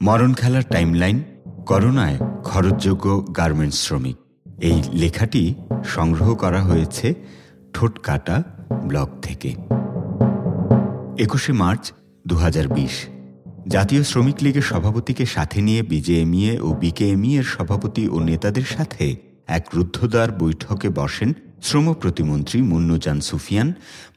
মরণ খেলার টাইমলাইন করোনায় খরচযোগ্য গার্মেন্টস শ্রমিক। এই লেখাটি সংগ্রহ করা হয়েছে ঠোঁটকাটা ব্লগ থেকে। একুশে মার্চ দু হাজার বিশ। জাতীয় শ্রমিক লীগের সভাপতিকে সাথে নিয়ে বিজেএমইএ ও বিকেএমই এর সভাপতি ও নেতাদের সাথে এক রুদ্ধদ্বার বৈঠকে বসেন শ্রম প্রতিমন্ত্রী মুন্নুজান সুফিয়ান,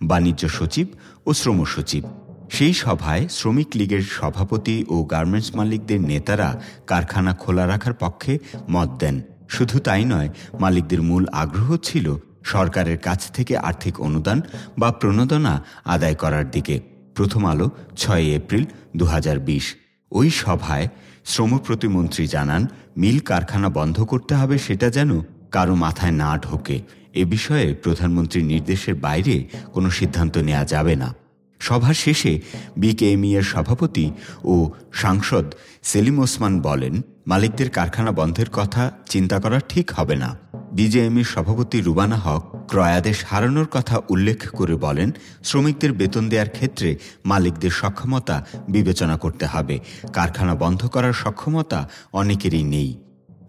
বাণিজ্য সচিব ও শ্রম সচিব। সেই সভায় শ্রমিক লীগের সভাপতি ও গার্মেন্টস মালিকদের নেতারা কারখানা খোলা রাখার পক্ষে মত দেন। শুধু তাই নয়, মালিকদের মূল আগ্রহ ছিল সরকারের কাছ থেকে আর্থিক অনুদান বা প্রণোদনা আদায় করার দিকে। প্রথম আলো ছয় এপ্রিল দু হাজার বিশ। ওই সভায় শ্রম প্রতিমন্ত্রী জানান, মিল কারখানা বন্ধ করতে হবে সেটা যেন কারও মাথায় না ঢোকে। এ বিষয়ে প্রধানমন্ত্রীর নির্দেশের বাইরে কোনো সিদ্ধান্ত নেওয়া যাবে না। সভা শেষে বিকেএমই এর সভাপতি ও সাংসদ সেলিম ওসমান বলেন, মালিকদের কারখানা বন্ধের কথা চিন্তা করা ঠিক হবে না। বিজেএমইর সভাপতি রুবানা হক ক্রয়াদেশ হারানোর কথা উল্লেখ করে বলেন, শ্রমিকদের বেতন দেওয়ার ক্ষেত্রে মালিকদের সক্ষমতা বিবেচনা করতে হবে। কারখানা বন্ধ করার সক্ষমতা অনেকেরই নেই।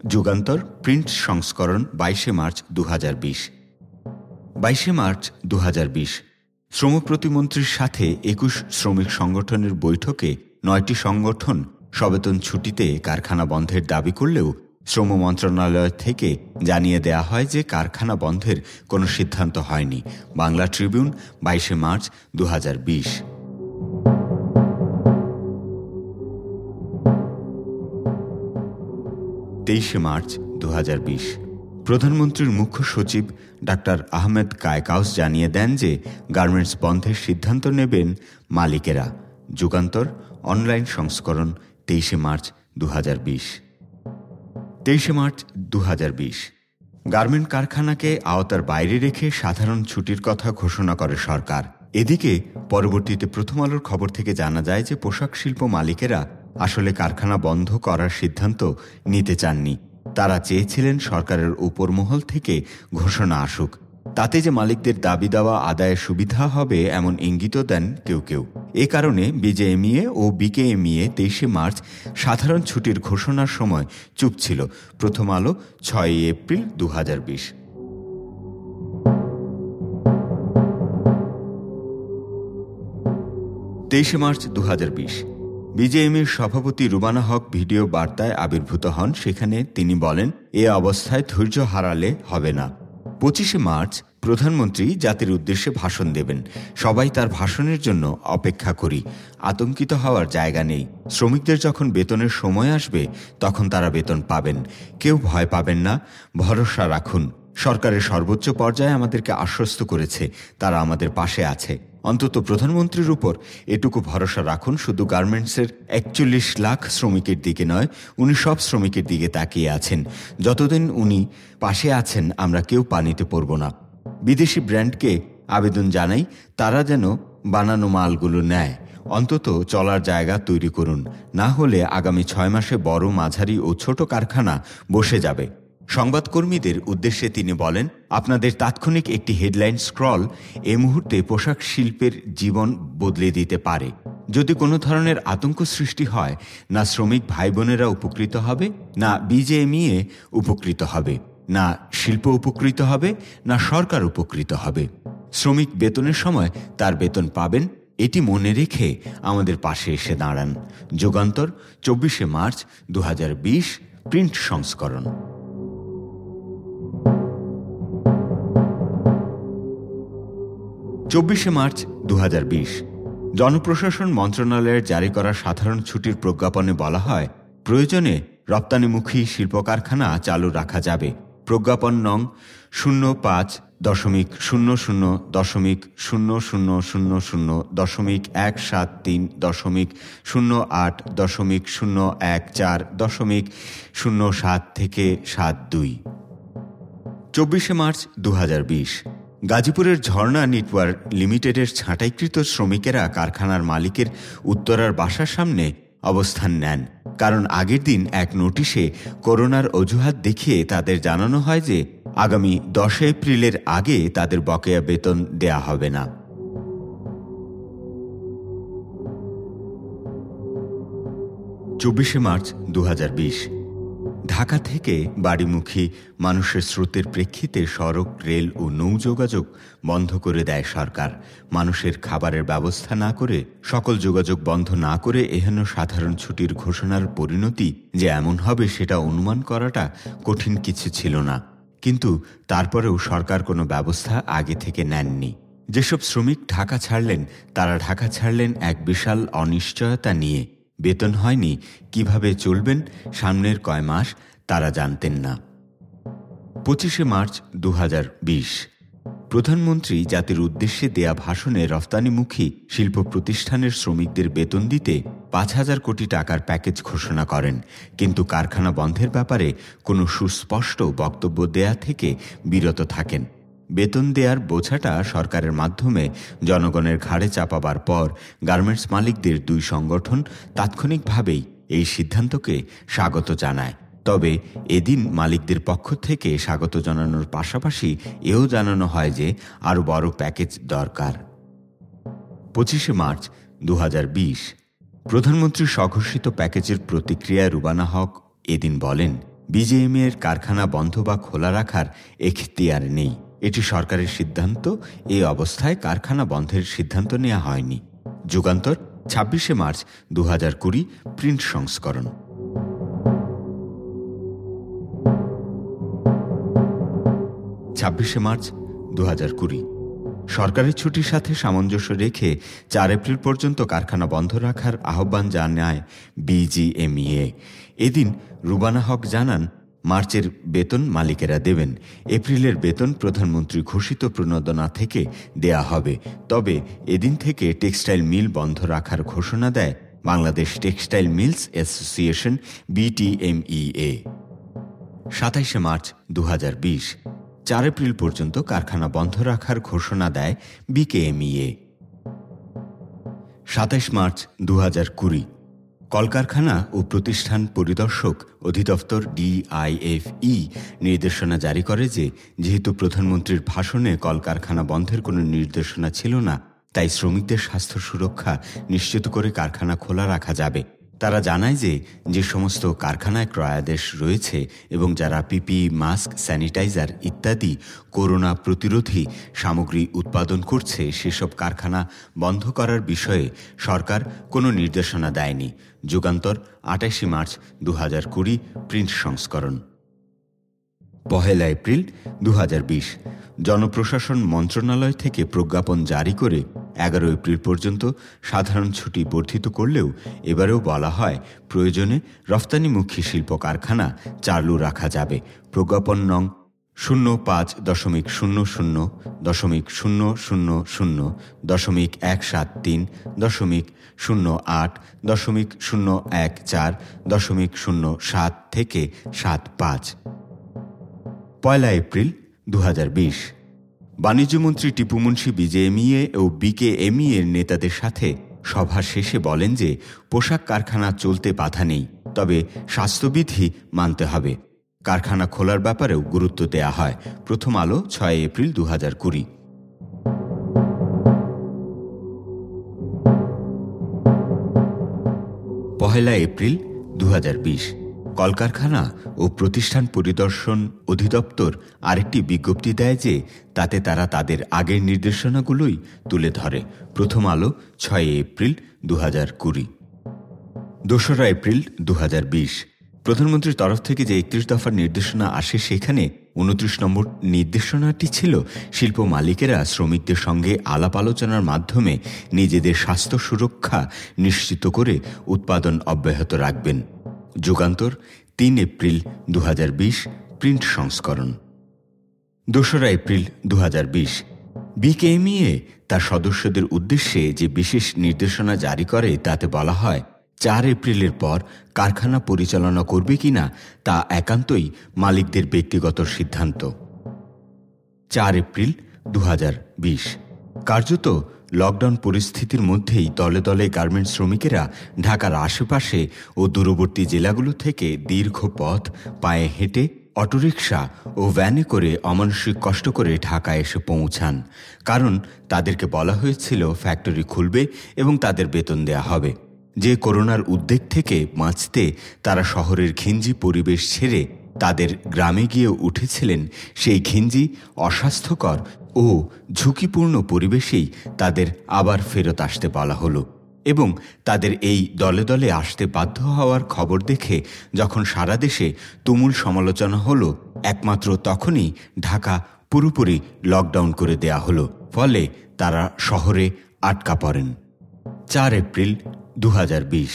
যুগান্তর, প্রিন্ট সংস্করণ বাইশে মার্চ দু হাজার বাইশে মার্চ দু হাজার বিশ। শ্রম প্রতিমন্ত্রীর সাথে একুশ শ্রমিক সংগঠনের বৈঠকে নয়টি সংগঠন সবেতন ছুটিতে কারখানা বন্ধের দাবি করলেও শ্রম মন্ত্রণালয় থেকে জানিয়ে দেয়া হয় যে কারখানা বন্ধের কোনো সিদ্ধান্ত হয়নি। বাংলা ট্রিবিউন, বাইশে মার্চ দু তেইশে মার্চ দু হাজার বিশ। প্রধানমন্ত্রীর মুখ্য সচিব ডাক্তার আহমেদ কায়কাউস জানিয়ে দেন যে গার্মেন্টস বন্ধের সিদ্ধান্ত নেবেন মালিকেরা। যুগান্তর, অনলাইন সংস্করণ তেইশে মার্চ দু তেইশে মার্চ দু হাজার বিশ। গার্মেন্ট কারখানাকে আওতার বাইরে রেখে সাধারণ ছুটির কথা ঘোষণা করে সরকার। এদিকে পরবর্তীতে প্রথম আলোর খবর থেকে জানা যায় যে পোশাক শিল্প মালিকেরা আসলে কারখানা বন্ধ করার সিদ্ধান্ত নিতে চাননি। তারা চেয়েছিলেন সরকারের উপর মহল থেকে ঘোষণা আসুক। তাতে যে মালিকদের দাবি দেওয়া, আদায়ের সুবিধা হবে এমন ইঙ্গিত দেন কেউ কেউ। এ কারণে বিজেএমইএ ও বিকেএমইএ তেইশে মার্চ সাধারণ ছুটির ঘোষণার সময় চুপ ছিল। প্রথম আলো ছয় এপ্রিল দু তেইশে মার্চ দু হাজার বিশ। বিজেএমের সভাপতি রুবানা হক ভিডিও বার্তায় আবির্ভূত হন। সেখানে তিনি বলেন, এ অবস্থায় ধৈর্য হারালে হবে না। পঁচিশে মার্চ, প্রধানমন্ত্রী জাতির উদ্দেশ্যে ভাষণ দেবেন। সবাই তার ভাষণের জন্য অপেক্ষা করি। আতঙ্কিত হওয়ার জায়গা নেই। শ্রমিকদের যখন বেতনের সময় আসবে, তখন তারা বেতন পাবেন। কেউ ভয় পাবেন না। ভরসা রাখুন। সরকারের সর্বোচ্চ পর্যায়ে আমাদেরকে আশ্বস্ত করেছে। তারা আমাদের পাশে আছে। অন্তত প্রধানমন্ত্রীর উপর এটুকু ভরসা রাখুন, শুধু গার্মেন্টসের একচল্লিশ লাখ শ্রমিকের দিকে নয়, উনি সব শ্রমিকের দিকে তাকিয়ে আছেন। যতদিন উনি পাশে আছেন, আমরা কেউ পানিতে পড়ব না। বিদেশি ব্র্যান্ডকে আবেদন জানাই, তারা যেন বানানো মালগুলো নেয়। অন্তত চলার জায়গা তৈরি করুন। না হলে আগামী ছয় মাসে বড় মাঝারি ও ছোট কারখানা বসে যাবে। সংবাদকর্মীদের উদ্দেশ্যে তিনি বলেন, আপনাদের তাৎক্ষণিক একটি হেডলাইন স্ক্রল এ মুহূর্তে পোশাক শিল্পের জীবন বদলে দিতে পারে। যদি কোনো ধরনের আতঙ্ক সৃষ্টি হয়, না শ্রমিক ভাই বোনেরা উপকৃত হবে, না বিজেএমইএ উপকৃত হবে, না শিল্প উপকৃত হবে, না সরকার উপকৃত হবে। শ্রমিক বেতনের সময় তার বেতন পাবেন। এটি মনে রেখে আমাদের পাশে এসে দাঁড়ান। যুগান্তর, চব্বিশে মার্চ দু হাজার বিশ, প্রিন্ট সংস্করণ। চব্বিশে মার্চ দু হাজার বিশ। জনপ্রশাসন মন্ত্রণালয়ের জারি করা সাধারণ ছুটির প্রজ্ঞাপনে বলা হয়, প্রয়োজনে রপ্তানিমুখী শিল্প কারখানা চালু রাখা যাবে। প্রজ্ঞাপন নং শূন্য পাঁচ দশমিক শূন্য শূন্য দশমিক শূন্য শূন্য শূন্য শূন্য দশমিক এক সাত তিন দশমিক শূন্য আট দশমিক শূন্য এক চার দশমিক শূন্য সাত থেকে সাত দুই। চব্বিশে মার্চ দু হাজার বিশ। গাজীপুরের ঝর্ণা নেটওয়ার্ক লিমিটেডের ছাঁটাইকৃত শ্রমিকেরা কারখানার মালিকের উত্তরার বাসার সামনে অবস্থান নেন। কারণ আগের দিন এক নোটিশে করোনার অজুহাত দেখিয়ে তাদের জানানো হয় যে, আগামী দশ এপ্রিলের আগে তাদের বকেয়া বেতন দেয়া হবে না। চব্বিশে মার্চ দু হাজার বিশ ঢাকা থেকে বাড়িমুখী মানুষের স্রোতের প্রেক্ষিতে সড়ক, রেল ও নৌ যোগাযোগ বন্ধ করে দেয় সরকার। মানুষের খাবারের ব্যবস্থা না করে, সকল যোগাযোগ বন্ধ না করে এহেন সাধারণ ছুটির ঘোষণার পরিণতি যে এমন হবে সেটা অনুমান করাটা কঠিন কিছু ছিল না। কিন্তু তারপরেও সরকার কোনো ব্যবস্থা আগে থেকে নেননি। যেসব শ্রমিক ঢাকা ছাড়লেন, তারা ঢাকা ছাড়লেন এক বিশাল অনিশ্চয়তা নিয়ে। বেতন হয়নি, কীভাবে চলবেন, সামনের কয় মাস, তারা জানতেন না। পঁচিশে মার্চ দু হাজার বিশ। প্রধানমন্ত্রী জাতির উদ্দেশ্যে দেয়া ভাষণে রফতানিমুখী শিল্প প্রতিষ্ঠানের শ্রমিকদের বেতন দিতে পাঁচ হাজার কোটি টাকার প্যাকেজ ঘোষণা করেন। কিন্তু কারখানা বন্ধের ব্যাপারে কোনো সুস্পষ্ট বক্তব্য দেয়া থেকে বিরত থাকেন। বেতন দেওয়ার বোঝাটা সরকারের মাধ্যমে জনগণের ঘাড়ে চাপাবার পর গার্মেন্টস মালিকদের দুই সংগঠন তাৎক্ষণিকভাবেই এই সিদ্ধান্তকে স্বাগত জানায়। তবে এদিন মালিকদের পক্ষ থেকে স্বাগত জানানোর পাশাপাশি এও জানানো হয় যে আরও বড় প্যাকেজ দরকার। পঁচিশে মার্চ দু হাজার বিশ। প্রধানমন্ত্রী স্বঘোষিত প্যাকেজের প্রতিক্রিয়ায় রুবানা হক এদিন বলেন বিজেএমের কারখানা বন্ধ বা খোলা রাখার এখতিয়ার নেই। এটি সরকারের সিদ্ধান্ত। এই অবস্থায় কারখানা বন্ধের সিদ্ধান্ত নেওয়া হয়নি। যুগান্তর, ছাব্বিশে মার্চ দু হাজার কুড়ি, প্রিন্ট সংস্করণ। ছাব্বিশে মার্চ দু হাজার কুড়ি। সরকারের ছুটির সাথে সামঞ্জস্য রেখে চার এপ্রিল পর্যন্ত কারখানা বন্ধ রাখার আহ্বান জানায় বিজিএমইএ। এদিন রুবানা হক জানান মার্চের বেতন মালিকেরা দেবেন। এপ্রিলের বেতন প্রধানমন্ত্রী ঘোষিত প্রণোদনা থেকে দেয়া হবে। তবে এদিন থেকে টেক্সটাইল মিল বন্ধ রাখার ঘোষণা দেয় Bangladesh textile mills association, BTMEA. সাতাইশে মার্চ দু চার এপ্রিল পর্যন্ত কারখানা বন্ধ রাখার ঘোষণা দেয় বিকেএমইএ। সাতাইশ মার্চ দু কুড়ি কলকারখানা ও প্রতিষ্ঠান পরিদর্শক অধিদপ্তর ডিআইএফই নির্দেশনা জারি করে যে, যেহেতু প্রধানমন্ত্রীর ভাষণে কলকারখানা বন্ধের কোনো নির্দেশনা ছিল না, তাই শ্রমিকদের স্বাস্থ্য সুরক্ষা নিশ্চিত করে কারখানা খোলা রাখা যাবে। তারা জানায় যে যে সমস্ত কারখানায় ক্রয়াদেশ রয়েছে এবং যারা পিপি, মাস্ক, স্যানিটাইজার ইত্যাদি করোনা প্রতিরোধী সামগ্রী উৎপাদন করছে, সেসব কারখানা বন্ধ করার বিষয়ে সরকার কোনো নির্দেশনা দেয়নি। যুগান্তর আটাইশে মার্চ দু হাজার কুড়ি, প্রিন্ট সংস্করণ। পহেলা এপ্রিল দু হাজার বিশ, জনপ্রশাসন মন্ত্রণালয় থেকে প্রজ্ঞাপন জারি করে এগারো এপ্রিল পর্যন্ত সাধারণ ছুটি বর্ধিত করলেও এবারেও বলা হয়, প্রয়োজনে রফতানিমুখী শিল্প কারখানা চালু রাখা যাবে। প্রজ্ঞাপন নং শূন্য পাঁচ দশমিক শূন্য শূন্য দশমিক শূন্য শূন্য শূন্য দশমিক এক সাত তিন দশমিক শূন্য আট দশমিক শূন্য এক চার দশমিক শূন্য সাত থেকে সাত পাঁচ। পয়লা এপ্রিল দু বিশ। বাণিজ্যমন্ত্রী টিপু মুন্সি বিজেএমইএ ও বিকেএমই এর নেতাদের সাথে সভা শেষে বলেন যে, পোশাক কারখানা চলতে বাধা নেই, তবে স্বাস্থ্যবিধি মানতে হবে। কারখানা খোলার ব্যাপারেও গুরুত্ব দেয়া হয়। প্রথম আলো ছয় এপ্রিল দু হাজার কুড়ি। পহেলা এপ্রিল দু হাজার বিশ। কলকারখানা ও প্রতিষ্ঠান পরিদর্শন অধিদপ্তর আরেকটি বিজ্ঞপ্তি দেয় যে, তাতে তারা তাদের আগের নির্দেশনাগুলোই তুলে ধরে। প্রথম আলো ছয় এপ্রিল দু হাজার কুড়ি। দোসরা এপ্রিল দু হাজার বিশ। প্রধানমন্ত্রীর তরফ থেকে যে একত্রিশ দফার নির্দেশনা আসে, সেখানে উনত্রিশ নম্বর নির্দেশনাটি ছিল শিল্প মালিকেরা শ্রমিকদের সঙ্গে আলাপ আলোচনার মাধ্যমে নিজেদের স্বাস্থ্য সুরক্ষা নিশ্চিত করে উৎপাদন অব্যাহত রাখবেন। যুগান্তর, তিন এপ্রিল দু হাজার বিশ, প্রিন্ট সংস্করণ। দোসরা এপ্রিল দু হাজার বিশ। বিকেএমইএ তার সদস্যদের উদ্দেশ্যে যে বিশেষ নির্দেশনা জারি করে, তাতে বলা হয় চার এপ্রিলের পর কারখানা পরিচালনা করবে কিনা তা একান্তই মালিকদের ব্যক্তিগত সিদ্ধান্ত। চার এপ্রিল দু হাজার বিশ। কার্যত লকডাউন পরিস্থিতির মধ্যেই দলে দলে গার্মেন্টস শ্রমিকেরা ঢাকার আশেপাশে ও দূরবর্তী জেলাগুলো থেকে দীর্ঘ পথ, পায়ে হেঁটে অটোরিকশা ও ভ্যানে করে অমানসিক কষ্ট করে ঢাকা এসে পৌঁছান। কারণ তাদেরকে বলা হয়েছিল, ফ্যাক্টরি খুলবে এবং তাদের বেতন দেয়া হবে। যে করোনার উদ্বেগ থেকে বাঁচতে তারা শহরের ঘিঞ্জি পরিবেশ ছেড়ে তাদের গ্রামে গিয়ে উঠেছিলেন, সেই ঘিঞ্জি অস্বাস্থ্যকর ও ঝুঁকিপূর্ণ পরিবেশেই তাদের আবার ফেরত আসতে বলা হলো এবং তাদের এই দলে দলে আসতে বাধ্য হওয়ার খবর দেখে যখন সারা দেশে তুমুল সমালোচনা হলো, একমাত্র তখনই ঢাকা পুরোপুরি লকডাউন করে দেয়া হলো, ফলে তারা শহরে আটকা পড়েন। চার এপ্রিল দু হাজার বিশ।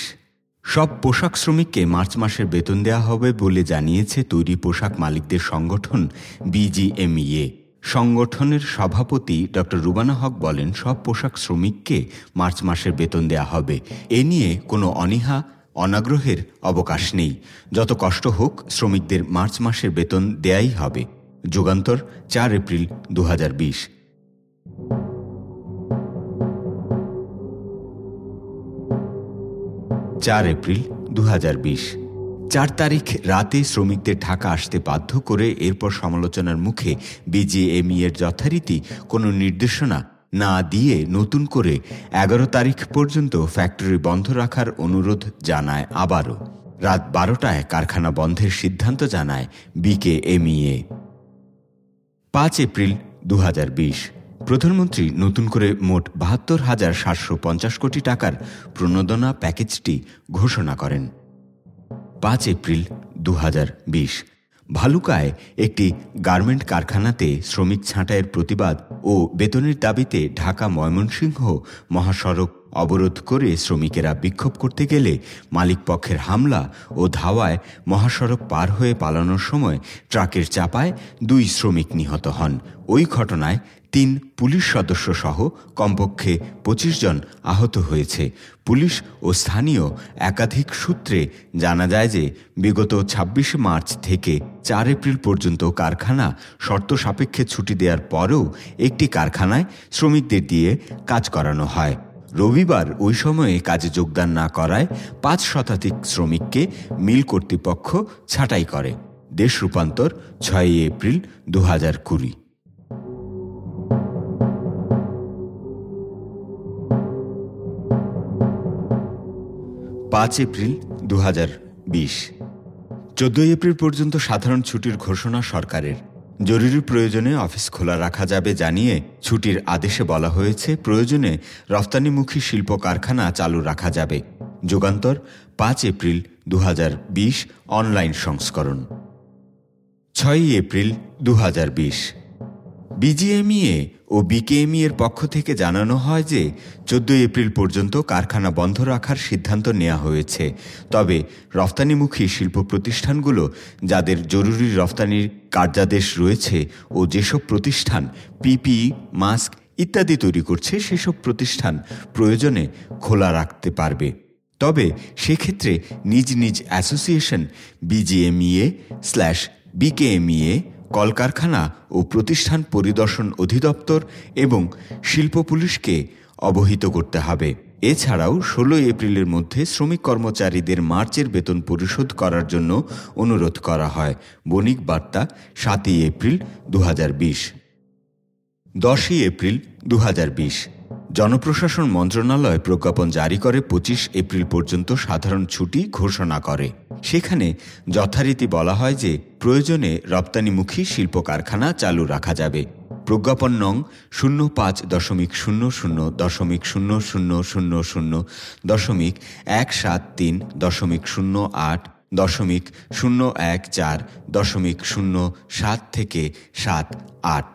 সব পোশাক শ্রমিককে মার্চ মাসের বেতন দেওয়া হবে বলে জানিয়েছে তৈরি পোশাক মালিকদের সংগঠন বিজিএমইএ। সংগঠনের সভাপতি ড রুবানা হক বলেন, সব পোশাক শ্রমিককে মার্চ মাসের বেতন দেয়া হবে। এ নিয়ে কোনো অনীহা, অনাগ্রহের অবকাশ নেই। যত কষ্ট হোক, শ্রমিকদের মার্চ মাসের বেতন দেয়াই হবে। যুগান্তর, চার এপ্রিল দু হাজার বিশ। চার এপ্রিল দু চার তারিখ রাতে শ্রমিকদের ঢাকা আসতে বাধ্য করে এরপর সমালোচনার মুখে বিজিএমই এর যথারীতি কোনো নির্দেশনা না দিয়ে নতুন করে এগারো তারিখ পর্যন্ত ফ্যাক্টরি বন্ধ রাখার অনুরোধ জানায় আবারও। রাত বারোটায় কারখানা বন্ধের সিদ্ধান্ত জানায় বিকেএমইএ। পাঁচ এপ্রিল দু হাজার বিশ। প্রধানমন্ত্রী নতুন করে মোট বাহাত্তর হাজার সাতশো পঞ্চাশ কোটি টাকার প্রণোদনা প্যাকেজটি ঘোষণা করেন। পাঁচ এপ্রিল দু হাজার বিশ, ভালুকায় একটি গার্মেন্ট কারখানাতে শ্রমিক ছাঁটাইয়ের প্রতিবাদ ও বেতনের দাবিতে ঢাকা ময়মনসিংহ মহাসড়ক অবরোধ করে শ্রমিকেরা বিক্ষোভ করতে গেলে মালিকপক্ষের হামলা ও ধাওয়ায় মহাসড়ক পার হয়ে পালানোর সময় ট্রাকের চাপায় দুই শ্রমিক নিহত হন। ওই ঘটনায় তিন পুলিশ সদস্য সহ কমপক্ষে পঁচিশ জন আহত হয়েছে। পুলিশ ও স্থানীয় একাধিক সূত্রে জানা যায় যে বিগত ছাব্বিশে মার্চ থেকে চার এপ্রিল পর্যন্ত কারখানা শর্ত সাপেক্ষে ছুটি দেওয়ার পরেও একটি কারখানায় শ্রমিকদের দিয়ে কাজ করানো হয়। রবিবার ওই সময়ে কাজে যোগদান না করায় পাঁচ শতাধিক শ্রমিককে মিল কর্তৃপক্ষ ছাঁটাই করে। দেশ রূপান্তর ছয়ই এপ্রিল দু হাজার কুড়ি। পাঁচ এপ্রিল দু হাজার বিশ। চোদ্দই এপ্রিল পর্যন্ত সাধারণ ছুটির ঘোষণা সরকারের। জরুরি প্রয়োজনে অফিস খোলা রাখা যাবে জানিয়ে ছুটির আদেশে বলা হয়েছে, প্রয়োজনে রফতানিমুখী শিল্প কারখানা চালু রাখা যাবে। যুগান্তর, পাঁচ এপ্রিল দু হাজার বিশ, অনলাইন সংস্করণ। ছয়ই এপ্রিল দু হাজার বিশ। বিজিএমইএ ও বিকেএমই এর পক্ষ থেকে জানানো হয় যে, চোদ্দই এপ্রিল পর্যন্ত কারখানা বন্ধ রাখার সিদ্ধান্ত নেওয়া হয়েছে। তবে রফতানিমুখী শিল্প প্রতিষ্ঠানগুলো, যাদের জরুরি রফতানির কার্যাদেশ রয়েছে ও যেসব প্রতিষ্ঠান পিপিই মাস্ক ইত্যাদি তৈরি করছে, সেসব প্রতিষ্ঠান প্রয়োজনে খোলা রাখতে পারবে। তবে সেক্ষেত্রে নিজ নিজ অ্যাসোসিয়েশন বিজিএমইএ স্ল্যাশ বিকেএমইএ কলকারখানা ও প্রতিষ্ঠান পরিদর্শন অধিদপ্তর এবং শিল্প পুলিশকে অবহিত করতে হবে। এছাড়াও ষোলোই এপ্রিলের মধ্যে শ্রমিক কর্মচারীদের মার্চের বেতন পরিশোধ করার জন্য অনুরোধ করা হয়। বণিক বার্তা, সাতই এপ্রিল দু হাজার বিশ। দশই এপ্রিল দু হাজার বিশ। জনপ্রশাসন মন্ত্রণালয় প্রজ্ঞাপন জারি করে পঁচিশ এপ্রিল পর্যন্ত সাধারণ ছুটি ঘোষণা করে সেখানে যথারীতি বলা হয় যে প্রয়োজনে রপ্তানিমুখী শিল্প কারখানা চালু রাখা যাবে প্রজ্ঞাপন নং শূন্য পাঁচ দশমিক শূন্য শূন্য দশমিক শূন্য শূন্য শূন্য শূন্য দশমিক এক সাত তিন দশমিক শূন্য আট দশমিক শূন্য এক চার দশমিক শূন্য সাত থেকে সাত আট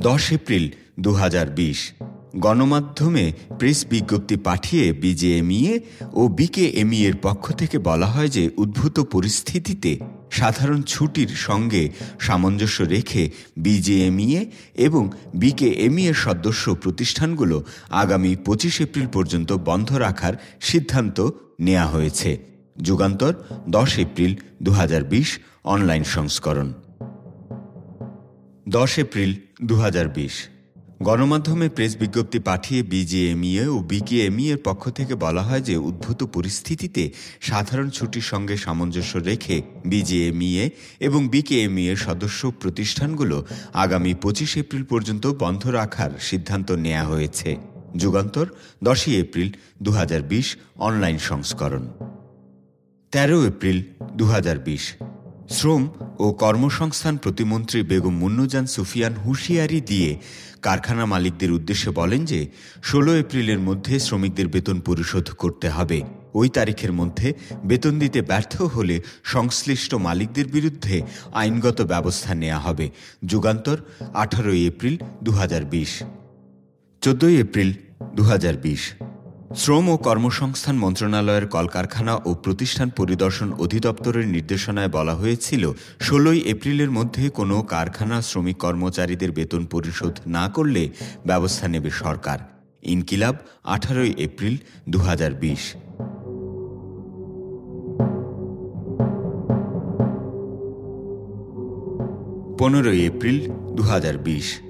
দশ এপ্রিল দু হাজার বিশ গণমাধ্যমে প্রেস বিজ্ঞপ্তি পাঠিয়ে বিজেএমইএ ও বিকেএমই এর পক্ষ থেকে বলা হয় যে উদ্ভূত পরিস্থিতিতে সাধারণ ছুটির সঙ্গে সামঞ্জস্য রেখে বিজেএমইএ এবং বিকেএমইএ সদস্য প্রতিষ্ঠানগুলো আগামী পঁচিশ এপ্রিল পর্যন্ত বন্ধ রাখার সিদ্ধান্ত নেওয়া হয়েছে। যুগান্তর, দশ এপ্রিল দু হাজার বিশ, অনলাইন সংস্করণ। দশ এপ্রিল দু হাজার বিশ। গণমাধ্যমে প্রেস বিজ্ঞপ্তি পাঠিয়ে বিজিএমইএ ও বিকেএমই এর পক্ষ থেকে বলা হয় যে উদ্ভূত পরিস্থিতিতে সাধারণ ছুটির সঙ্গে সামঞ্জস্য রেখে বিজিএমইএ এবং বিকেএমই এর সদস্য প্রতিষ্ঠানগুলো আগামী পঁচিশ এপ্রিল পর্যন্ত বন্ধ রাখার সিদ্ধান্ত নেওয়া হয়েছে। যুগান্তর, দশই এপ্রিল দু হাজার বিশ, অনলাইন সংস্করণ। তেরো এপ্রিল দু হাজার বিশ। শ্রম ও কর্মসংস্থান প্রতিমন্ত্রী বেগম মুন্নুজান সুফিয়ান হুঁশিয়ারি দিয়ে কারখানা মালিকদের উদ্দেশ্যে বলেন যে, ষোলো এপ্রিলের মধ্যে শ্রমিকদের বেতন পরিশোধ করতে হবে। ওই তারিখের মধ্যে বেতন দিতে ব্যর্থ হলে সংশ্লিষ্ট মালিকদের বিরুদ্ধে আইনগত ব্যবস্থা নেওয়া হবে। যুগান্তর, আঠারোই এপ্রিল দু চোদ্দই এপ্রিল দু হাজার বিশ। শ্রম ও কর্মসংস্থান মন্ত্রণালয়ের কলকারখানা ও প্রতিষ্ঠান পরিদর্শন অধিদপ্তরের নির্দেশনায় বলা হয়েছিল, ষোলোই এপ্রিলের মধ্যে কোনো কারখানা শ্রমিক কর্মচারীদের বেতন পরিশোধ না করলে ব্যবস্থা নেবে সরকার। ইনকিলাব, আঠারোই এপ্রিল দু পনেরোই এপ্রিল দু হাজার বিশ।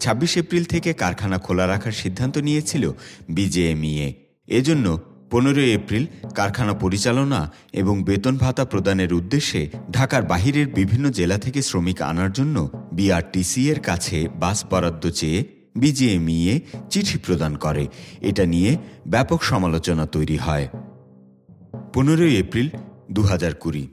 ছাব্বিশ এপ্রিল থেকে কারখানা খোলা রাখার সিদ্ধান্ত নিয়েছিল বিজেএমইএ। এজন্য পনেরোই এপ্রিল কারখানা পরিচালনা এবং বেতন ভাতা প্রদানের উদ্দেশ্যে ঢাকার বাহিরের বিভিন্ন জেলা থেকে শ্রমিক আনার জন্য বিআরটিসি এর কাছে বাস বরাদ্দ চেয়ে বিজিএমইএ চিঠি প্রদান করে। এটা নিয়ে ব্যাপক সমালোচনা তৈরি হয়। পনেরোই এপ্রিল দু হাজার কুড়ি।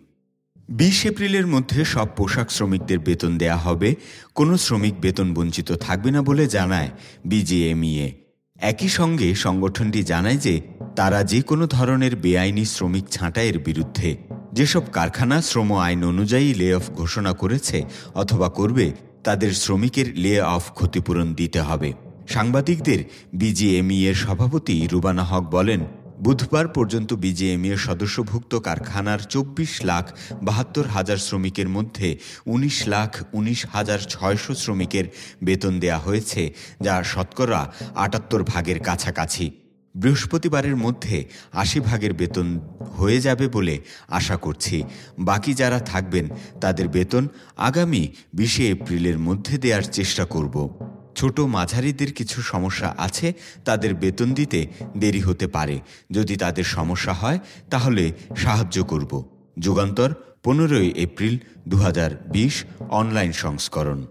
বিশ এপ্রিলের মধ্যে সব পোশাক শ্রমিকদের বেতন দেয়া হবে। কোনো শ্রমিক বেতন বঞ্চিত থাকবে না বলে জানায় বিজিএমইএ। একই সঙ্গে সংগঠনটি জানায় যে, তারা যে কোনো ধরনের বেআইনি শ্রমিক ছাঁটাইয়ের বিরুদ্ধে যেসব কারখানা শ্রম আইন অনুযায়ী লে অফ ঘোষণা করেছে অথবা করবে, তাদের শ্রমিকের লে অফ ক্ষতিপূরণ দিতে হবে। সাংবাদিকদের বিজিএমই এর সভাপতি রুবানা হক বলেন বুধবার পর্যন্ত বিজেএমইয়ের সদস্যভুক্ত কারখানার চব্বিশ লাখ বাহাত্তর হাজার শ্রমিকের মধ্যে ১৯ লাখ উনিশ হাজার ছয়শো শ্রমিকের বেতন দেয়া হয়েছে, যা শতকরা আটাত্তর ভাগের কাছাকাছি। বৃহস্পতিবারের মধ্যে আশি ভাগের বেতন হয়ে যাবে বলে আশা করছি। বাকি যারা থাকবেন, তাদের বেতন আগামী বিশে এপ্রিলের মধ্যে দেওয়ার চেষ্টা করব। ছোট মাঝারিদের কিছু সমস্যা আছে, তাদের বেতন দিতে দেরি হতে পারে। যদি তাদের সমস্যা হয়, তাহলে সাহায্য করব। যুগান্তর, পনেরোই এপ্রিল দু হাজার বিশ, অনলাইন সংস্করণ।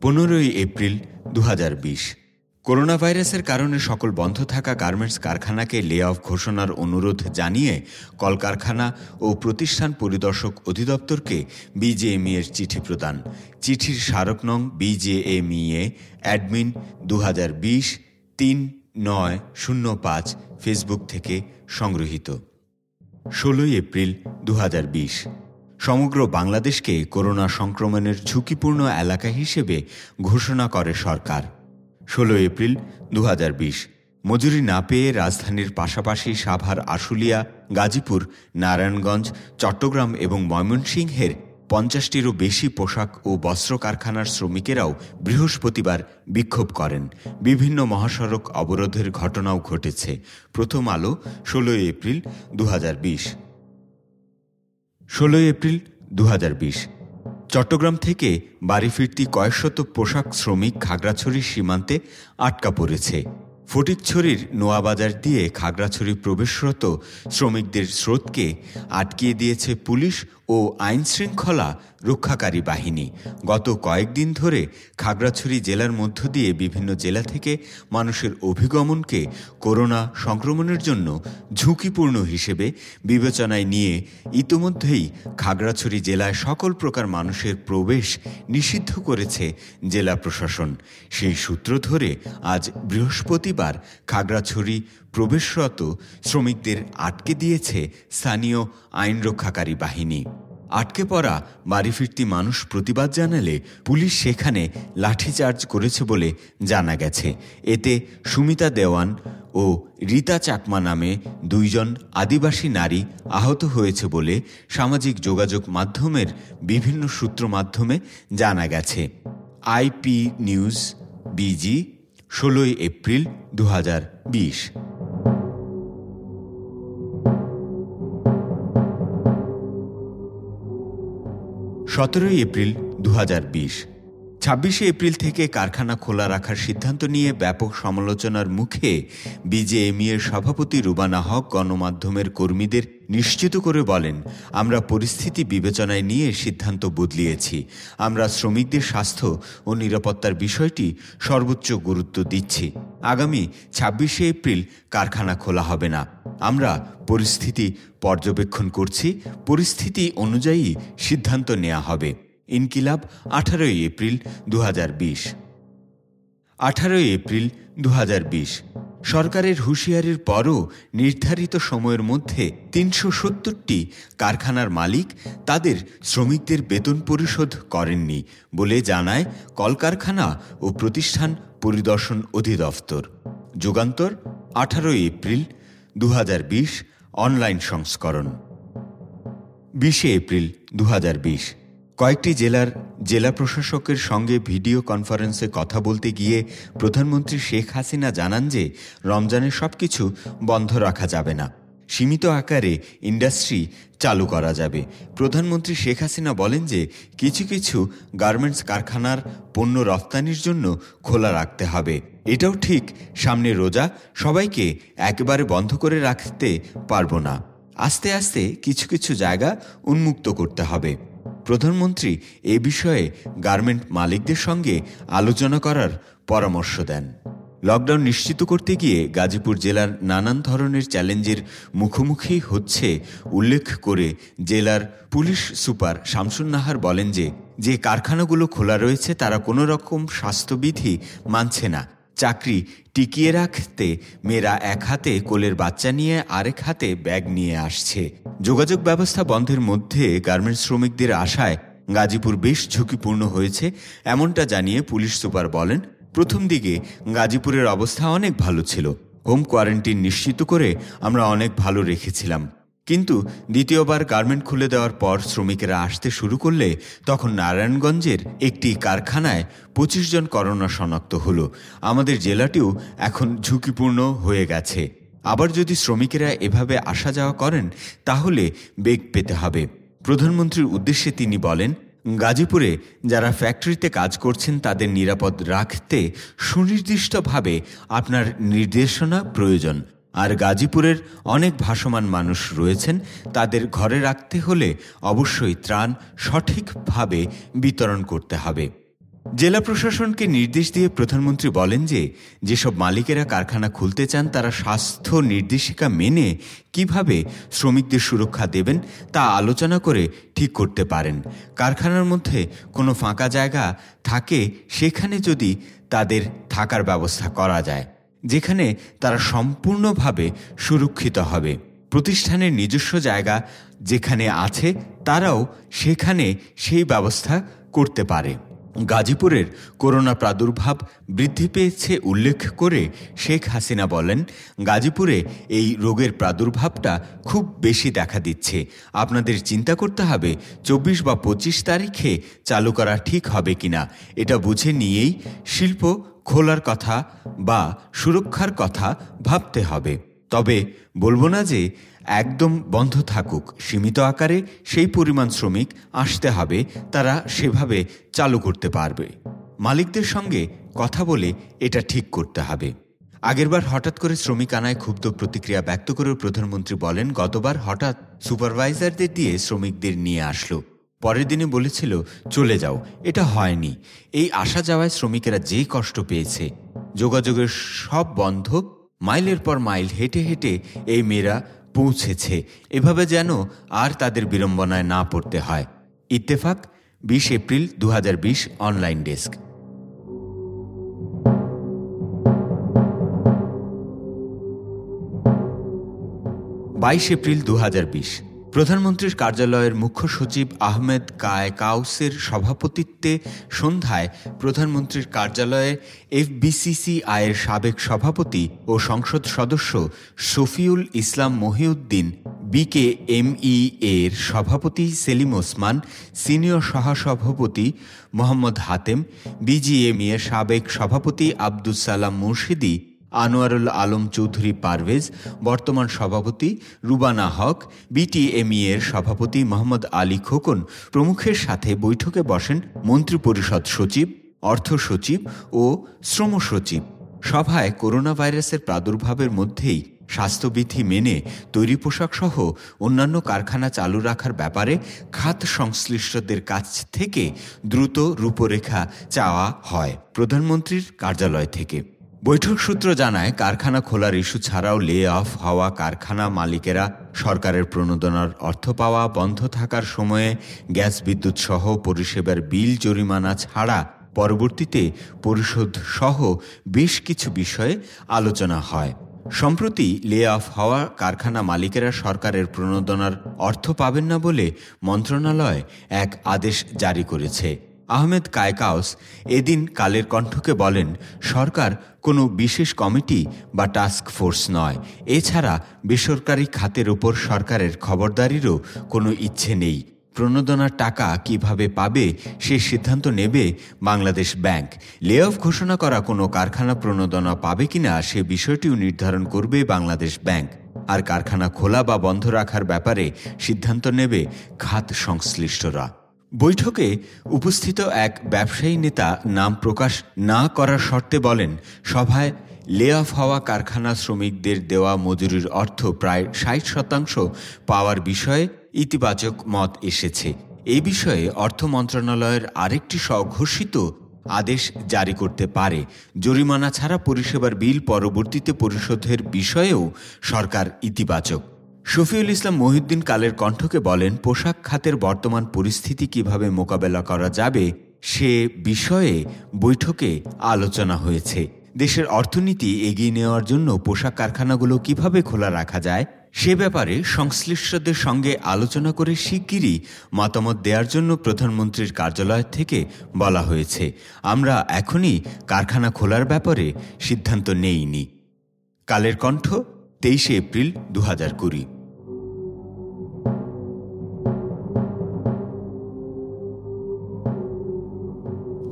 পনেরোই এপ্রিল দু হাজার বিশ। করোনা ভাইরাসের কারণে সকল বন্ধ থাকা গার্মেন্টস কারখানাকে লে অফ ঘোষণার অনুরোধ জানিয়ে কলকারখানা ও প্রতিষ্ঠান পরিদর্শক অধিদপ্তরকে বিজেএমই এর চিঠি প্রদান। চিঠির স্মারক নং বিজেএমইএ অ্যাডমিন দু তিন নয় শূন্য পাঁচ ফেসবুক থেকে সংগৃহীত। ষোলোই এপ্রিল দু হাজার বিশ। সমগ্র বাংলাদেশকে করোনা সংক্রমণের ঝুঁকিপূর্ণ এলাকা হিসেবে ঘোষণা করে সরকার। ষোলো এপ্রিল দু হাজার বিশ। মজুরি না পেয়ে রাজধানীর পাশাপাশি সাভার, আশুলিয়া, গাজীপুর, নারায়ণগঞ্জ, চট্টগ্রাম এবং ময়মনসিংহের পঞ্চাশটিরও বেশি পোশাক ও বস্ত্র কারখানার শ্রমিকেরাও বৃহস্পতিবার বিক্ষোভ করেন। বিভিন্ন মহাসড়ক অবরোধের ঘটনাও ঘটেছে। প্রথম আলো ষোলোই এপ্রিল দু ষোলোই এপ্রিল দু হাজার বিশ। চট্টগ্রাম থেকে বাড়ি ফিরতি কয়েকশত পোশাক শ্রমিক খাগড়াছড়ির সীমান্তে আটকা পড়েছে। ফটিকছড়ির নোয়াবাজার দিয়ে খাগড়াছড়ি প্রবেশরত শ্রমিকদের স্রোতকে আটকিয়ে দিয়েছে পুলিশ ও আইনশৃঙ্খলা রক্ষাকারী বাহিনী। গত কয়েকদিন ধরে খাগড়াছড়ি জেলার মধ্য দিয়ে বিভিন্ন জেলা থেকে মানুষের অভিগমনকে করোনা সংক্রমণের জন্য ঝুঁকিপূর্ণ হিসেবে বিবেচনায় নিয়ে ইতোমধ্যেই খাগড়াছড়ি জেলায় সকল প্রকার মানুষের প্রবেশ নিষিদ্ধ করেছে জেলা প্রশাসন। সেই সূত্র ধরে আজ বৃহস্পতিবার খাগড়াছড়ি প্রবেশরত শ্রমিকদের আটকে দিয়েছে স্থানীয় আইন রক্ষাকারী বাহিনী। আটকে পড়া, বাড়ি ফিরতি মানুষ প্রতিবাদ জানালে পুলিশ সেখানে লাঠিচার্জ করেছে বলে জানা গেছে। এতে সুমিতা দেওয়ান ও রীতা চাকমা নামে দুইজন আদিবাসী নারী আহত হয়েছে বলে সামাজিক যোগাযোগ মাধ্যমের বিভিন্ন সূত্র মাধ্যমে জানা গেছে। আইপি নিউজ, বিজি, ষোলোই এপ্রিল দু হাজার বিশ। সতেরোই এপ্রিল দু ছাব্বিশে এপ্রিল থেকে কারখানা খোলা রাখার সিদ্ধান্ত নিয়ে ব্যাপক সমালোচনার মুখে বিজেএমইয়ের সভাপতি রুবানা হক গণমাধ্যমের কর্মীদের নিশ্চিত করে বলেন, আমরা পরিস্থিতি বিবেচনায় নিয়ে সিদ্ধান্ত বদলিয়েছি। আমরা শ্রমিকদের স্বাস্থ্য ও নিরাপত্তার বিষয়টি সর্বোচ্চ গুরুত্ব দিচ্ছি। আগামী ছাব্বিশে এপ্রিল কারখানা খোলা হবে না। আমরা পরিস্থিতি পর্যবেক্ষণ করছি। পরিস্থিতি অনুযায়ী সিদ্ধান্ত নেওয়া হবে। ইনকিলাব, আঠারোই এপ্রিল দু আঠারোই এপ্রিল দু হাজার বিশ। সরকারের হুঁশিয়ারির পরও নির্ধারিত সময়ের মধ্যে তিনশো সত্তরটি কারখানার মালিক তাদের শ্রমিকদের বেতন পরিশোধ করেননি বলে জানায় কলকারখানা ও প্রতিষ্ঠান পরিদর্শন অধিদপ্তর। যুগান্তর, আঠারোই এপ্রিল দু হাজার বিশ, অনলাইন সংস্করণ। বিশে এপ্রিল দু হাজার বিশ। কয়েকটি জেলার জেলা প্রশাসকের সঙ্গে ভিডিও কনফারেন্সে কথা বলতে গিয়ে প্রধানমন্ত্রী শেখ হাসিনা জানান যে রমজানের সব কিছু বন্ধ রাখা যাবে না। সীমিত আকারে ইন্ডাস্ট্রি চালু করা যাবে। প্রধানমন্ত্রী শেখ হাসিনা বলেন যে, কিছু কিছু গার্মেন্টস কারখানার পণ্য রফতানির জন্য খোলা রাখতে হবে। এটাও ঠিক সামনে রোজা সবাইকে একেবারে বন্ধ করে রাখতে পারব না। আস্তে আস্তে কিছু কিছু জায়গা উন্মুক্ত করতে হবে। প্রধানমন্ত্রী এ বিষয়ে গার্মেন্ট মালিকদের সঙ্গে আলোচনা করার পরামর্শ দেন। লকডাউন নিশ্চিত করতে গিয়ে গাজীপুর জেলার নানান ধরনের চ্যালেঞ্জের মুখোমুখি হচ্ছে উল্লেখ করে জেলার পুলিশ সুপার শামসুন নাহার বলেন যে যে কারখানাগুলো খোলা রয়েছে তারা কোনো রকম স্বাস্থ্যবিধি মানছে না। চাকরি টিকিয়ে রাখতে মেয়েরা এক হাতে কোলের বাচ্চা নিয়ে আরেক হাতে ব্যাগ নিয়ে আসছে। যোগাযোগ ব্যবস্থা বন্ধের মধ্যে গার্মেন্টস শ্রমিকদের আশায় গাজীপুর বেশ ঝুঁকিপূর্ণ হয়েছে, এমনটা জানিয়ে পুলিশ সুপার বলেন, প্রথম দিকে গাজীপুরের অবস্থা অনেক ভালো ছিল। হোম কোয়ারেন্টিন নিশ্চিত করে আমরা অনেক ভালো রেখেছিলাম। কিন্তু দ্বিতীয়বার গার্মেন্ট খুলে দেওয়ার পর শ্রমিকেরা আসতে শুরু করলে তখন নারায়ণগঞ্জের একটি কারখানায় পঁচিশ জন করোনা শনাক্ত হলো। আমাদের জেলাটিও এখন ঝুঁকিপূর্ণ হয়ে গেছে। আবার যদি শ্রমিকেরা এভাবে আসা যাওয়া করেন, তাহলে বেগ পেতে হবে। প্রধানমন্ত্রীর উদ্দেশ্যে তিনি বলেন, গাজীপুরে যারা ফ্যাক্টরিতে কাজ করছেন, তাদের নিরাপদ রাখতে সুনির্দিষ্টভাবে আপনার নির্দেশনা প্রয়োজন। আর গাজীপুরের অনেক ভাসমান মানুষ রয়েছেন, তাদের ঘরে রাখতে হলে অবশ্যই ত্রাণ সঠিকভাবে বিতরণ করতে হবে। জেলা প্রশাসনকে নির্দেশ দিয়ে প্রধানমন্ত্রী বলেন যে, যেসব মালিকেরা কারখানা খুলতে চান, তারা স্বাস্থ্য নির্দেশিকা মেনে কীভাবে শ্রমিকদের সুরক্ষা দেবেন, তা আলোচনা করে ঠিক করতে পারেন। কারখানার মধ্যে কোনো ফাঁকা জায়গা থাকে, সেখানে যদি তাদের থাকার ব্যবস্থা করা যায়। যেখানে তারা সম্পূর্ণভাবে সুরক্ষিত হবে। প্রতিষ্ঠানের নিজস্ব জায়গা যেখানে আছে, তারাও সেখানে সেই ব্যবস্থা করতে পারে। গাজীপুরের করোনা প্রাদুর্ভাব বৃদ্ধি পেয়েছে উল্লেখ করে শেখ হাসিনা বলেন, গাজীপুরে এই রোগের প্রাদুর্ভাবটা খুব বেশি দেখা দিচ্ছে। আপনাদের চিন্তা করতে হবে, চব্বিশ বা পঁচিশ তারিখে চালু করা ঠিক হবে কিনা। এটা বুঝে নিয়েই শিল্প খোলার কথা বা সুরক্ষার কথা ভাবতে হবে। তবে বলব না যে একদম বন্ধ থাকুক, সীমিত আকারে সেই পরিমাণ শ্রমিক আসতে হবে, তারা সেভাবে চালু করতে পারবে। মালিকদের সঙ্গে কথা বলে এটা ঠিক করতে হবে। আগেরবার হঠাৎ করে শ্রমিক আনায় ক্ষুব্ধ প্রতিক্রিয়া ব্যক্ত করে প্রধানমন্ত্রী বলেন, গতবার হঠাৎ সুপারভাইজারদের দিয়ে শ্রমিকদের নিয়ে আসলো। পরের দিনে বলেছিল, চলে যাও, এটা হয়নি। এই আসা যাওয়ায় শ্রমিকেরা যে কষ্ট পেয়েছে, যোগাযোগের সব বন্ধ, মাইলের পর মাইল হেঁটে হেঁটে এই মেয়েরা পৌঁছেছে। এভাবে যেন আর তাদের বিড়ম্বনায় না পড়তে হয়। ইত্তেফাক, বিশ এপ্রিল দু হাজার বিশ অনলাইন ডেস্ক। বাইশ এপ্রিল দু হাজার বিশ। প্রধানমন্ত্রীর কার্যালয়ের মুখ্য সচিব আহমেদ কায় কাউসের সভাপতিত্বে সন্ধ্যায় প্রধানমন্ত্রীর কার্যালয়ে এফবিসিসিআইয়ের সাবেক সভাপতি ও সংসদ সদস্য শফিউল ইসলাম মহিউদ্দিন বিকে এমই এর সভাপতি সেলিম ওসমান, সিনিয়র সহসভাপতি মোহাম্মদ হাতেম বিজিএমই এর সাবেক সভাপতি আব্দুল সালাম মুর্শিদি আনোয়ারুল আলম চৌধুরী পারভেজ, বর্তমান সভাপতি রুবানা হক, বিটিএমই এর সভাপতি মোহাম্মদ আলী খোকন, প্রমুখের সাথে বৈঠকে বসেন মন্ত্রিপরিষদ সচিব, অর্থ সচিব ও শ্রম সচিব। সভায় করোনা ভাইরাসের প্রাদুর্ভাবের মধ্যেই স্বাস্থ্যবিধি মেনে তৈরি পোশাক সহ অন্যান্য কারখানা চালু রাখার ব্যাপারে খাত সংশ্লিষ্টদের কাছ থেকে দ্রুত রূপরেখা চাওয়া হয় প্রধানমন্ত্রীর কার্যালয় থেকে। বৈঠক সূত্র জানায়, কারখানা খোলার ইস্যু ছাড়াও লে অফ হওয়া কারখানা মালিকেরা সরকারের প্রণোদনার অর্থ পাওয়া বন্ধ থাকার সময়ে গ্যাস বিদ্যুৎ সহ পরিষেবার বিল জরিমানা ছাড়া পরবর্তীতে পরিশোধ সহ বেশ কিছু বিষয়ে আলোচনা হয়। সম্প্রতি লে অফ হওয়া কারখানা মালিকেরা সরকারের প্রণোদনার অর্থ পাবেন না বলে মন্ত্রণালয় এক আদেশ জারি করেছে। আহমেদ কায়কাউস এদিন কালের কণ্ঠকে বলেন, সরকার কোনো বিশেষ কমিটি বা টাস্ক ফোর্স নয়। এছাড়া বেসরকারি খাতের ওপর সরকারের খবরদারিরও কোনো ইচ্ছে নেই। প্রণোদনার টাকা কীভাবে পাবে সে সিদ্ধান্ত নেবে বাংলাদেশ ব্যাংক। লে অফ ঘোষণা করা কোনো কারখানা প্রণোদনা পাবে কিনা সে বিষয়টিও নির্ধারণ করবে বাংলাদেশ ব্যাংক। আর কারখানা খোলা বা বন্ধ রাখার ব্যাপারে সিদ্ধান্ত নেবে খাত সংশ্লিষ্টরা। বৈঠকে উপস্থিত এক ব্যবসায়ী নেতা নাম প্রকাশ না করার শর্তে বলেন, সভায় লে অফ হওয়া কারখানা শ্রমিকদের দেওয়া মজুরির অর্থ প্রায় ষাট শতাংশ পাওয়ার বিষয়ে ইতিবাচক মত এসেছে। এই বিষয়ে অর্থ মন্ত্রণালয়ের আরেকটি স্বঘোষিত আদেশ জারি করতে পারে। জরিমানা ছাড়া পরিষেবার বিল পরবর্তীতে পরিশোধের বিষয়েও সরকার ইতিবাচক। শফিউল ইসলাম মহিউদ্দিন কালের কণ্ঠকে বলেন, পোশাক খাতের বর্তমান পরিস্থিতি কীভাবে মোকাবেলা করা যাবে সে বিষয়ে বৈঠকে আলোচনা হয়েছে। দেশের অর্থনীতি এগিয়ে নেওয়ার জন্য পোশাক কারখানাগুলো কীভাবে খোলা রাখা যায় সে ব্যাপারে সংশ্লিষ্টদের সঙ্গে আলোচনা করে শিগগিরই মতামত দেওয়ার জন্য প্রধানমন্ত্রীর কার্যালয় থেকে বলা হয়েছে। আমরা এখনই কারখানা খোলার ব্যাপারে সিদ্ধান্ত নেইনি। কালের কণ্ঠ তেইশে এপ্রিল দু হাজার কুড়ি।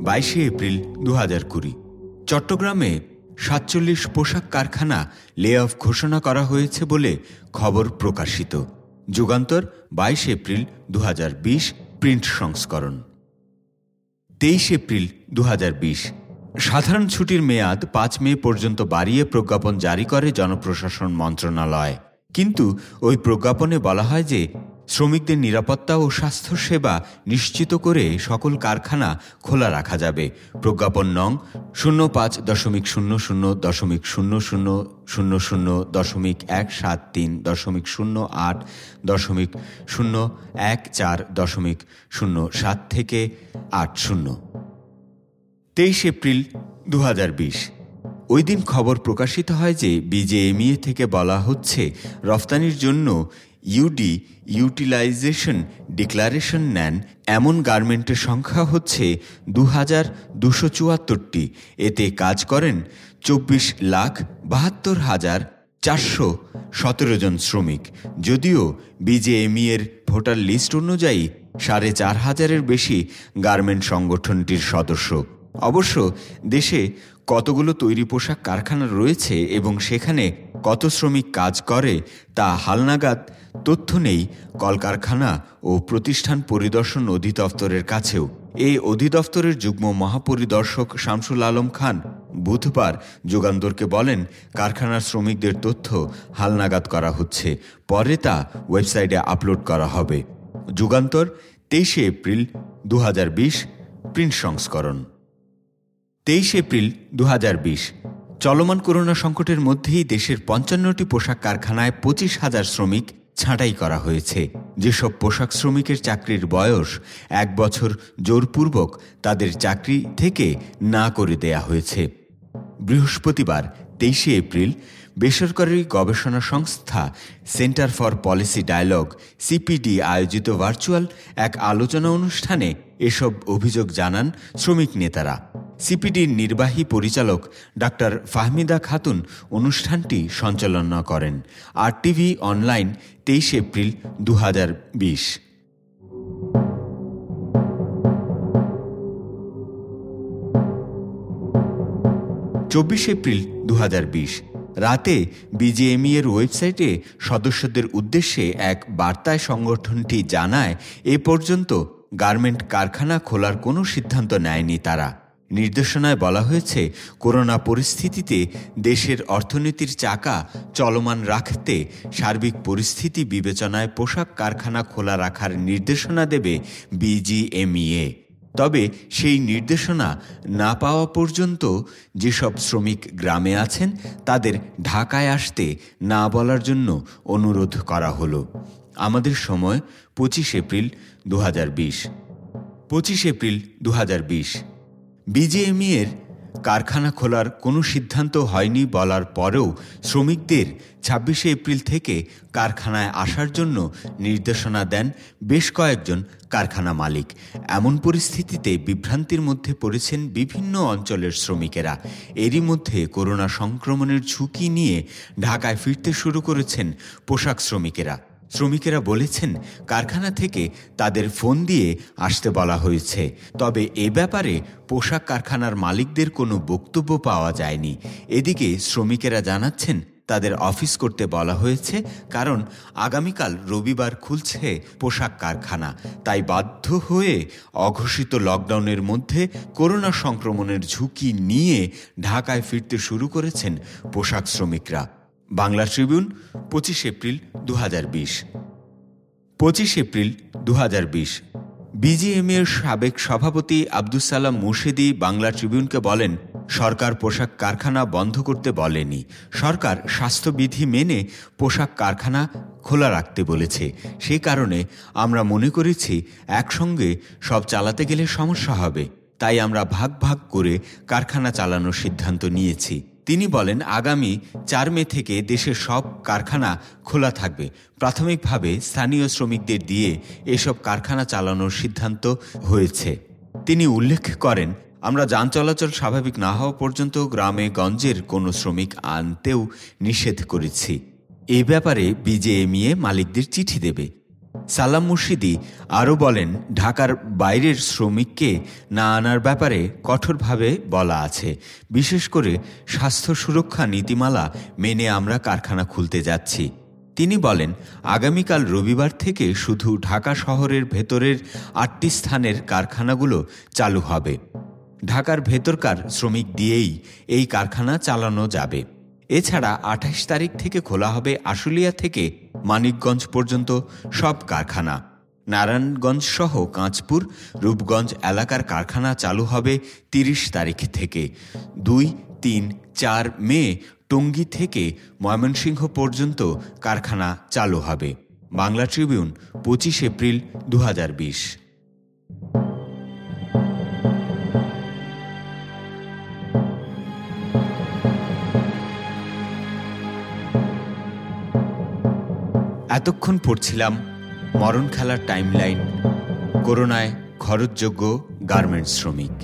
বাইশে এপ্রিল দু হাজার কুড়ি। চট্টগ্রামে সাতচল্লিশ পোশাক কারখানা লে অফ ঘোষণা করা হয়েছে বলে খবর প্রকাশিত। যুগান্তর, বাইশ এপ্রিল দু হাজার বিশ, প্রিন্ট সংস্করণ। তেইশ এপ্রিল দু হাজার বিশ সাধারণ ছুটির মেয়াদ পাঁচ মে পর্যন্ত বাড়িয়ে প্রজ্ঞাপন জারি করে জনপ্রশাসন মন্ত্রণালয়। কিন্তু ওই প্রজ্ঞাপনে বলা হয় যে, শ্রমিকদের নিরাপত্তা ও স্বাস্থ্যসেবা নিশ্চিত করে সকল কারখানা খোলা রাখা যাবে। প্রজ্ঞাপন নং শূন্য পাঁচ দশমিক শূন্য শূন্য দশমিক শূন্য শূন্য শূন্য শূন্য দশমিক এক সাত তিন দশমিক শূন্য আট দশমিক শূন্য এক চার দশমিক শূন্য সাত থেকে আট শূন্য। তেইশ এপ্রিল দু হাজার বিশ। ওই দিন খবর প্রকাশিত হয় যে বিজেএমইএ থেকে বলা হচ্ছে, রফতানির জন্য ইউডি ইউটিলাইজেশন ডিক্লারেশন নেন। এমন গার্মেন্টের সংখ্যা হচ্ছে দু হাজার দুশো চুয়াত্তরটি। এতে কাজ করেন চব্বিশ লাখ বাহাত্তর হাজার চারশো সতেরো জন শ্রমিক। যদিও বিজেএমই এর ভোটার লিস্ট অনুযায়ী সাড়ে চার হাজারের বেশি গার্মেন্ট সংগঠনটির সদস্য। অবশ্য দেশে কতগুলো তৈরি পোশাক কারখানা রয়েছে এবং সেখানে কত শ্রমিক কাজ করে, তা হালনাগাদ তথ্য নেই কলকারখানা ও প্রতিষ্ঠান পরিদর্শন অধিদপ্তরের কাছেও। এই অধিদপ্তরের যুগ্ম মহাপরিদর্শক শামসুল আলম খান বুধবার যুগান্তরকে বলেন, কারখানার শ্রমিকদের তথ্য হালনাগাদ করা হচ্ছে, পরে তা ওয়েবসাইটে আপলোড করা হবে। যুগান্তর, তেইশে এপ্রিল দু হাজার বিশ, প্রিন্ট সংস্করণ। তেইশ এপ্রিল দু হাজার বিশ। চলমান করোনা সংকটের মধ্যেই দেশের পঞ্চান্নটি পোশাক কারখানায় পঁচিশ হাজার শ্রমিক ছাঁটাই করা হয়েছে। যেসব পোশাক শ্রমিকের চাকরির বয়স এক বছর জোরপূর্বক তাদের চাকরি থেকে না করে দেয়া হয়েছে। বৃহস্পতিবার তেইশে এপ্রিল বেসরকারি গবেষণা সংস্থা centre for policy dialogue CPD আয়োজিত ভার্চুয়াল এক আলোচনা অনুষ্ঠানে এসব অভিযোগ জানান শ্রমিক নেতারা। সিপিডির নির্বাহী পরিচালক ডাক্তার ফাহমিদা খাতুন অনুষ্ঠানটি সঞ্চালনা করেন। আর টিভি অনলাইন তেইশ এপ্রিল দু চব্বিশ এপ্রিল দু হাজার বিশ। রাতে বিজিএমই এর ওয়েবসাইটে সদস্যদের উদ্দেশ্যে এক বার্তায় সংগঠনটি জানায়, এ পর্যন্ত গার্মেন্ট কারখানা খোলার কোনো সিদ্ধান্ত নেয়নি তারা। নির্দেশনায় বলা হয়েছে, করোনা পরিস্থিতিতে দেশের অর্থনীতির চাকা চলমান রাখতে সার্বিক পরিস্থিতি বিবেচনায় পোশাক কারখানা খোলা রাখার নির্দেশনা দেবে বিজিএমইএ। তবে সেই নির্দেশনা না পাওয়া পর্যন্ত যেসব শ্রমিক গ্রামে আছেন, তাদের ঢাকায় আসতে না বলার জন্য অনুরোধ করা হলো। আমাদের সময় পঁচিশ এপ্রিল দু পঁচিশ এপ্রিল দু হাজার বিশ। বিজেএমইয়ের কারখানা খোলার কোনো সিদ্ধান্ত হয়নি বলার পরেও শ্রমিকদের ছাব্বিশে এপ্রিল থেকে কারখানায় আসার জন্য নির্দেশনা দেন বেশ কয়েকজন কারখানা মালিক। এমন পরিস্থিতিতে বিভ্রান্তির মধ্যে পড়েছেন বিভিন্ন অঞ্চলের শ্রমিকেরা। এরই মধ্যে করোনা সংক্রমণের ঝুঁকি নিয়ে ঢাকায় ফিরতে শুরু করেছেন পোশাক শ্রমিকেরা। শ্রমিকেরা বলেছেন, কারখানা থেকে তাদের ফোন দিয়ে আসতে বলা হয়েছে। তবে এ ব্যাপারে পোশাক কারখানার মালিকদের কোনো বক্তব্য পাওয়া যায়নি। এদিকে শ্রমিকেরা জানাচ্ছেন, তাদের অফিস করতে বলা হয়েছে, কারণ আগামীকাল রবিবার খুলছে পোশাক কারখানা। তাই বাধ্য হয়ে অঘোষিত লকডাউনের মধ্যে করোনা সংক্রমণের ঝুঁকি নিয়ে ঢাকায় ফিরতে শুরু করেছেন পোশাক শ্রমিকরা। বাংলা ট্রিবিউন পঁচিশ এপ্রিল দু হাজার বিশ। পঁচিশ এপ্রিল দু হাজার বিশ বিজিএমএর সাবেক সভাপতি আব্দুল সালাম মুর্শিদি বাংলা ট্রিবিউনকে বলেন, সরকার পোশাক কারখানা বন্ধ করতে বলেনি। সরকার স্বাস্থ্যবিধি মেনে পোশাক কারখানা খোলা রাখতে বলেছে। সে কারণে আমরা মনে করেছি একসঙ্গে সব চালাতে গেলে সমস্যা হবে। তাই আমরা ভাগ ভাগ করে কারখানা চালানোর সিদ্ধান্ত নিয়েছি। তিনি বলেন, আগামী চার মে থেকে দেশের সব কারখানা খোলা থাকবে। প্রাথমিকভাবে স্থানীয় শ্রমিকদের দিয়ে এসব কারখানা চালানোর সিদ্ধান্ত হয়েছে। তিনি উল্লেখ করেন, আমরা যান চলাচল স্বাভাবিক না হওয়া পর্যন্ত গ্রামে গঞ্জের কোনো শ্রমিক আনতেও নিষেধ করেছি। এ ব্যাপারে বিজেএমইএ মালিকদের চিঠি দেবে। সালাম মুর্শিদি আরও বলেন, ঢাকার বাইরের শ্রমিককে না আনার ব্যাপারে কঠোরভাবে বলা আছে। বিশেষ করে স্বাস্থ্য সুরক্ষা নীতিমালা মেনে আমরা কারখানা খুলতে যাচ্ছি। তিনি বলেন, আগামীকাল রবিবার থেকে শুধু ঢাকা শহরের ভেতরের আটটি স্থানের কারখানাগুলো চালু হবে। ঢাকার ভেতরকার শ্রমিক দিয়েই এই কারখানা চালানো যাবে। এছাড়া আঠাশ তারিখ থেকে খোলা হবে আশুলিয়া থেকে মানিকগঞ্জ পর্যন্ত সব কারখানা। নারায়ণগঞ্জ সহ কাঁচপুর, রূপগঞ্জ এলাকার কারখানা চালু হবে তিরিশ তারিখ থেকে। দুই, তিন, চার মে, টঙ্গী থেকে ময়মনসিংহ পর্যন্ত কারখানা চালু হবে। বাংলা ট্রিবিউন, পঁচিশ এপ্রিল দু হাজার বিশ। এতক্ষণ পড়ছিলাম মরণ খেলার টাইমলাইন করোনায় খরচযোগ্য গার্মেন্টস শ্রমিক।